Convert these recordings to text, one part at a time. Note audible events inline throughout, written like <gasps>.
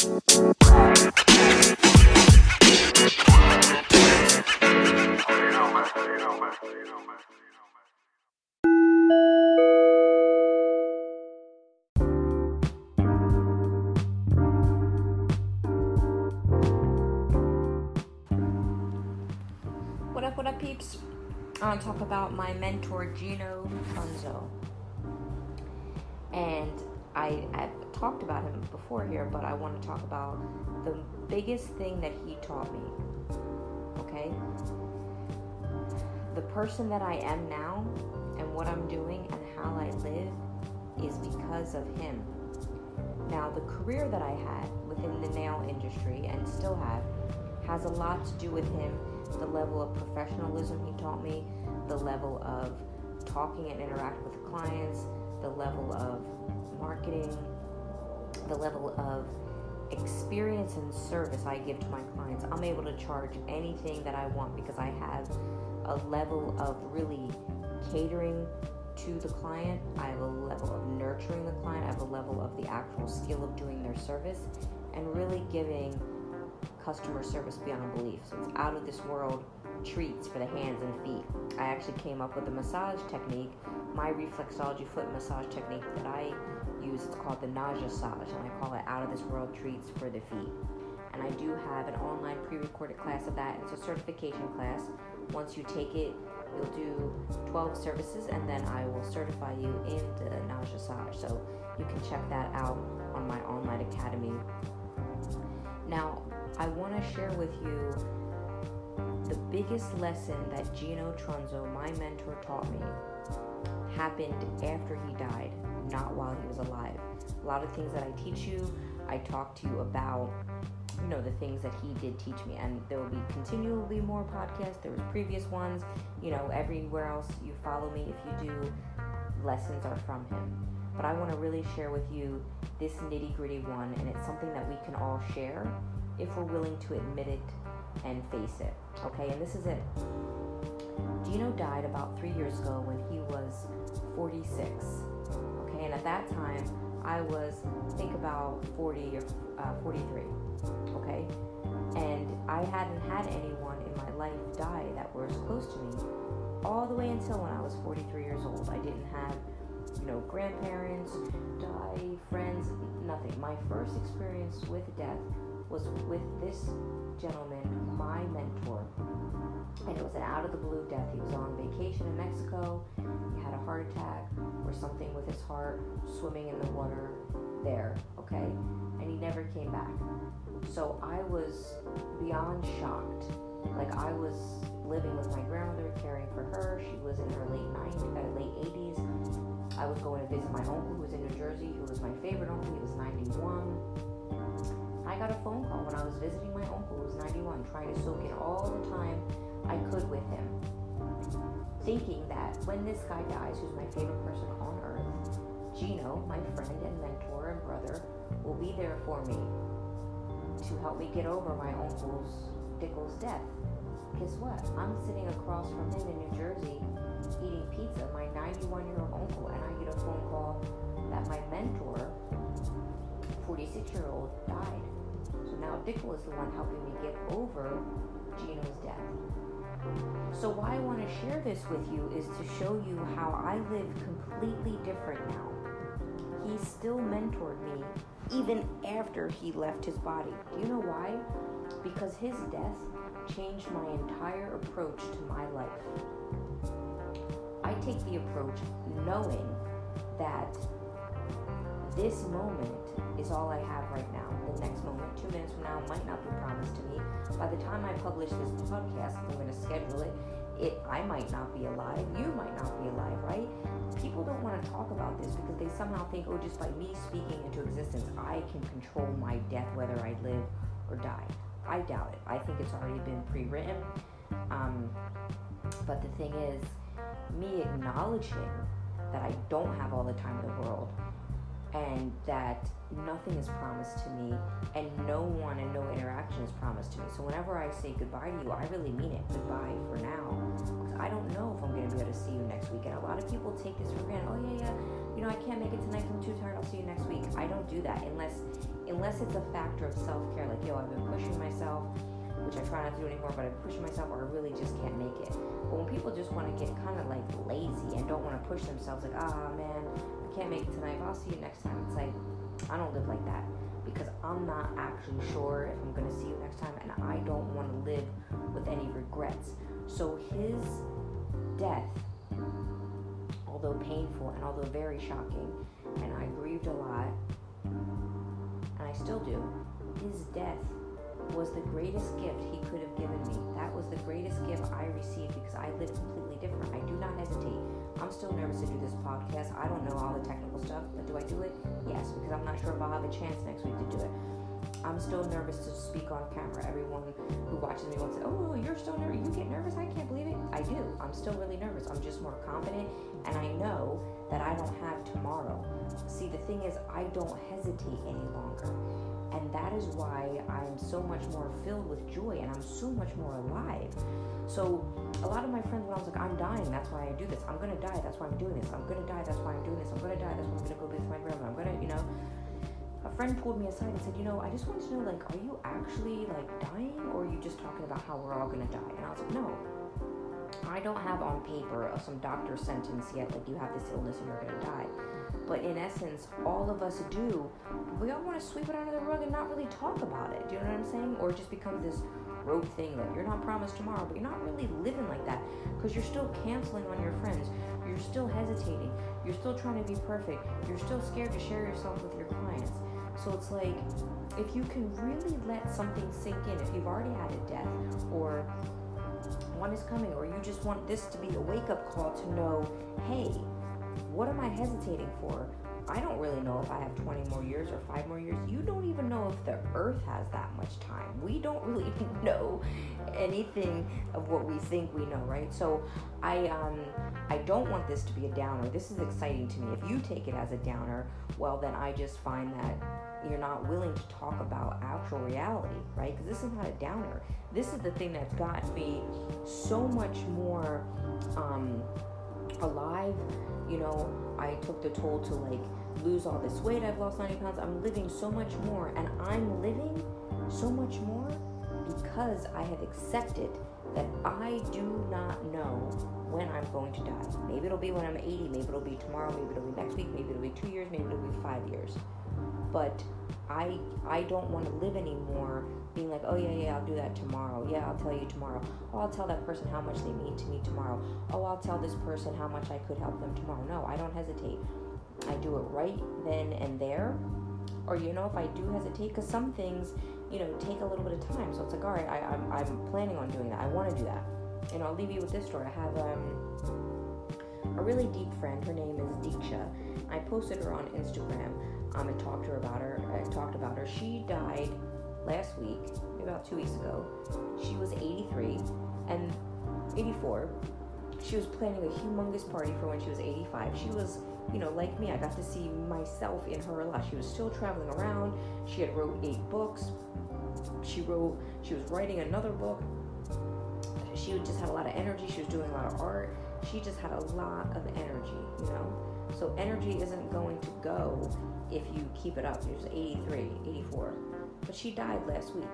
What up, what up, peeps? I want to talk about my mentor, Gino Trunzo. And I, I've talked about him before here, but I want to talk about the biggest thing that he taught me. Okay? The person that I am now and what I'm doing and how I live is because of him. Now, the career that I had within the nail industry and still have has a lot to do with him the level of professionalism he taught me, the level of talking and interacting with clients, the level of marketing, the level of experience and service I give to my clients. I'm able to charge anything that I want because I have a level of really catering to the client. I have a level of nurturing the client. I have a level of the actual skill of doing their service and really giving customer service beyond belief. So it's out of this world treats for the hands and feet. I actually came up with a massage technique, my reflexology foot massage technique that I use. It's called the Naja massage, and I call it out of this world treats for the feet. And I do have an online pre-recorded class of that. It's a certification class. Once you take it, you'll do 12 services, and then I will certify you in the Naja massage. So you can check that out on my online academy. Now, I want to share with you the biggest lesson that Gino Trunzo, my mentor, taught me happened after he died, not while he was alive. A lot of things that I teach you, I talk to you about, you know, the things that he did teach me. And there will be continually more podcasts. There was previous ones, you know, everywhere else you follow me, if you do, lessons are from him. But I want to really share with you this nitty gritty one, and it's something that we can all share if we're willing to admit it and face it. Okay, and this is it. Gino died about three years ago when he was 46. Okay, and at that time I was, think about 40 or uh, 43. Okay, and I hadn't had anyone in my life die that was close to me all the way until when I was 43 years old. I didn't have, you know, grandparents die, friends, nothing. My first experience with death was with this gentleman, my mentor. And it was an out of the blue death. He was on vacation in Mexico. He had a heart attack or something with his heart swimming in the water there, okay? And he never came back. So I was beyond shocked. Like I was living with my grandmother, caring for her. She was in her late 90s, uh, late 80s. I was going to visit my uncle who was in New Jersey, who was my favorite uncle. He was 91 I got a phone call when I was visiting my uncle who was 91, trying to soak in all the time I could with him. Thinking that when this guy dies, who's my favorite person on earth, Gino, my friend and mentor and brother, will be there for me to help me get over my uncle's Dickle's death. Guess what? I'm sitting across from him in New Jersey eating pizza, my 91 year old uncle, and I get a phone call that my mentor, 46 year old, died. Now Dick was the one helping me get over Gino's death. So why I want to share this with you is to show you how I live completely different now. He still mentored me even after he left his body. Do you know why? Because his death changed my entire approach to my life. I take the approach knowing that this moment is all I have right now. The next moment, two minutes from now, might not be promised to me. By the time I publish this podcast, I'm going to schedule it. It, I might not be alive. You might not be alive, right? People don't want to talk about this because they somehow think, oh, just by me speaking into existence, I can control my death, whether I live or die. I doubt it. I think it's already been pre-written. Um, but the thing is, me acknowledging that I don't have all the time in the world and that nothing is promised to me and no one and no interaction is promised to me. So whenever I say goodbye to you, I really mean it. Goodbye for now. I don't know if I'm going to be able to see you next week. And a lot of people take this for granted. Oh, yeah, yeah. You know, I can't make it tonight. I'm too tired. I'll see you next week. I don't do that unless unless it's a factor of self-care. Like, yo, I've been pushing myself, which I try not to do anymore, but I'm pushing myself or I really just can't make it. But when people just want to get kind of like lazy and don't want to push themselves, like, ah, oh, man, I can't make it tonight. I'll see you next time. It's like, I don't live like that because I'm not actually sure if I'm to see you next time and I don't want to live with any regrets. So his death, although painful and although very shocking, and I grieved a lot, and I still do, his death was the greatest gift he could have given me. That was the greatest gift I received because I live completely different. I do not hesitate. I'm still nervous to do this podcast. I don't know all the technical stuff, but do I do it? Yes, because I'm not sure if I'll have a chance next week to do it. I'm still nervous to speak on camera. Everyone who watches me to say, Oh, you're still nervous. You get nervous? I can't believe it. I do. I'm still really nervous. I'm just more confident, and I know that I don't have tomorrow. See, the thing is, I don't hesitate any longer. And that is why I'm so much more filled with joy and I'm so much more alive. So, a lot of my friends, when I was like, I'm dying, that's why I do this. I'm gonna die, that's why I'm doing this. I'm gonna die, that's why I'm doing this. I'm gonna die, that's why I'm gonna go visit my grandma. I'm gonna, you know. A friend pulled me aside and said, You know, I just wanted to know, like, are you actually, like, dying or are you just talking about how we're all gonna die? And I was like, No. I don't have on paper some doctor sentence yet, like, you have this illness and you're gonna die but in essence, all of us do. We all want to sweep it under the rug and not really talk about it. Do you know what I'm saying? Or just become this rote thing that you're not promised tomorrow, but you're not really living like that because you're still canceling on your friends. You're still hesitating. You're still trying to be perfect. You're still scared to share yourself with your clients. So it's like if you can really let something sink in, if you've already had a death or one is coming, or you just want this to be a wake up call to know, hey, what am I hesitating for? I don't really know if I have 20 more years or 5 more years. You don't even know if the earth has that much time. We don't <laughs> really know anything of what we think we know, right? So I um I don't want this to be a downer. This is exciting to me. If you take it as a downer, well then I just find that you're not willing to talk about actual reality, right? Because this is not a downer. This is the thing that's got me so much more um alive you know, I took the toll to like lose all this weight. I've lost 90 pounds. I'm living so much more. And I'm living so much more because I have accepted that I do not know when I'm going to die. Maybe it'll be when I'm 80, maybe it'll be tomorrow, maybe it'll be next week, maybe it'll be two years, maybe it'll be five years. But I I don't want to live anymore being like, oh yeah, yeah, I'll do that tomorrow. Yeah, I'll tell you tomorrow. Oh, I'll tell that person how much they mean to me tomorrow. Oh, I'll tell this person how much I could help them tomorrow. No, I don't hesitate. I do it right then and there. Or you know, if I do hesitate, because some things, you know, take a little bit of time. So it's like, all right, I, I'm I'm planning on doing that. I want to do that. And I'll leave you with this story. I have um, a really deep friend. Her name is Deeksha. I posted her on Instagram um, and talked to her about her. I talked about her. She died last week, about two weeks ago. She was 83 and 84. She was planning a humongous party for when she was 85. She was, you know, like me. I got to see myself in her a lot. She was still traveling around. She had wrote eight books. She wrote. She was writing another book. She just had a lot of energy. She was doing a lot of art. She just had a lot of energy, you know. So energy isn't going to go if you keep it up. She was 83, 84 but she died last week.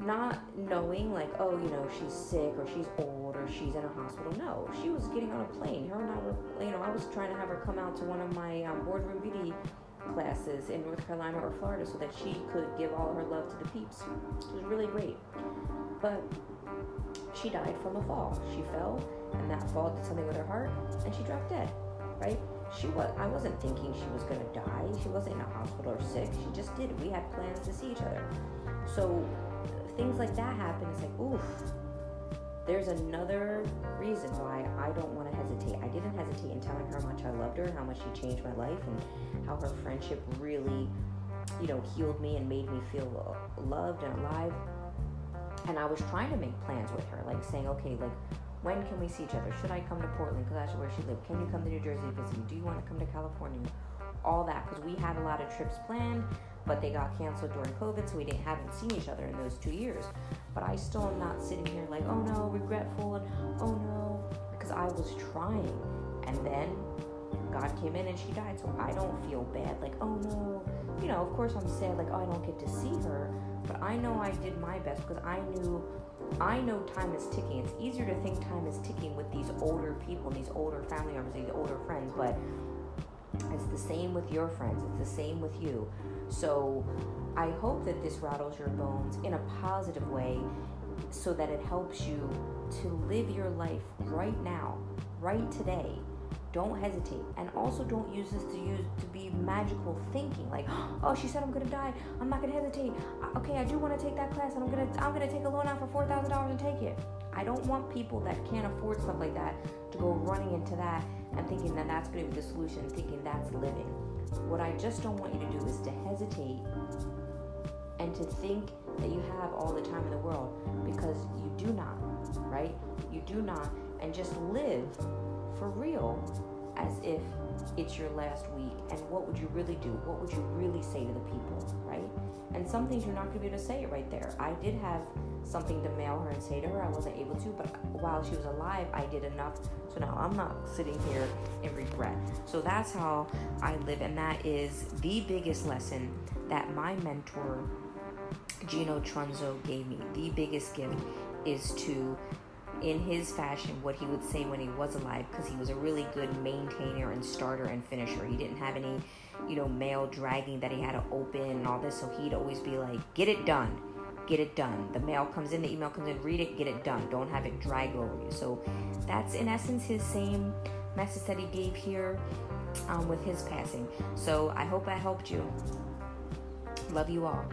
Not knowing, like, oh, you know, she's sick or she's old or she's in a hospital. No, she was getting on a plane. Her and I were, you know, I was trying to have her come out to one of my um, boardroom beauty classes in North Carolina or Florida so that she could give all her love to the peeps. It was really great. But she died from a fall. She fell, and that fall did something with her heart, and she dropped dead, right? she was I wasn't thinking she was gonna die. She wasn't in a hospital or sick. She just did. We had plans to see each other. So things like that happen. It's like, oof. There's another reason why I don't want to hesitate. I didn't hesitate in telling her how much I loved her, and how much she changed my life, and how her friendship really, you know, healed me and made me feel loved and alive. And I was trying to make plans with her, like saying, okay, like when can we see each other? Should I come to Portland because that's where she lived? Can you come to New Jersey to visit me? Do you want to come to California? all that because we had a lot of trips planned, but they got canceled during COVID, so we didn't haven't seen each other in those two years. But I still am not sitting here like, oh no, regretful, and oh no, because I was trying, and then God came in and she died, so I don't feel bad. Like, oh no, you know, of course I'm sad, like, oh, I don't get to see her, but I know I did my best because I knew I know time is ticking. It's easier to think time is ticking with these older people, these older family members, these older friends, but it's the same with your friends. It's the same with you. So I hope that this rattles your bones in a positive way so that it helps you to live your life right now, right today, don't hesitate. And also don't use this to use to be magical thinking like <gasps> oh she said i'm gonna die. I'm not gonna hesitate. Okay i do want to take that class and i'm gonna i'm gonna take a loan out for $4000 and take it. I don't want people that can't afford stuff like that to go running into that and thinking that that's gonna be the solution thinking that's living. What i just don't want you to do is to hesitate and to think that you have all the time in the world because you do not right? You do not. And just live for real as if it's your last week. And what would you really do? What would you really say to the people right? And some things you're not going to be able to say it right there. I did have something to mail her and say to her. I wasn't able to but while she was alive i did enough. So now i'm not sitting here in regret. So that's how i live and that is the biggest lesson that my mentor gino trunzo gave me. The biggest gift is to in his fashion what he would say when he was alive because he was a really good maintainer and starter and finisher. He didn't have any, you know, mail dragging that he had to open and all this. So he'd always be like, get it done. Get it done. The mail comes in, the email comes in, read it, get it done. Don't have it drag over you. So that's in essence his same message that he gave here um, with his passing. So I hope I helped you. Love you all.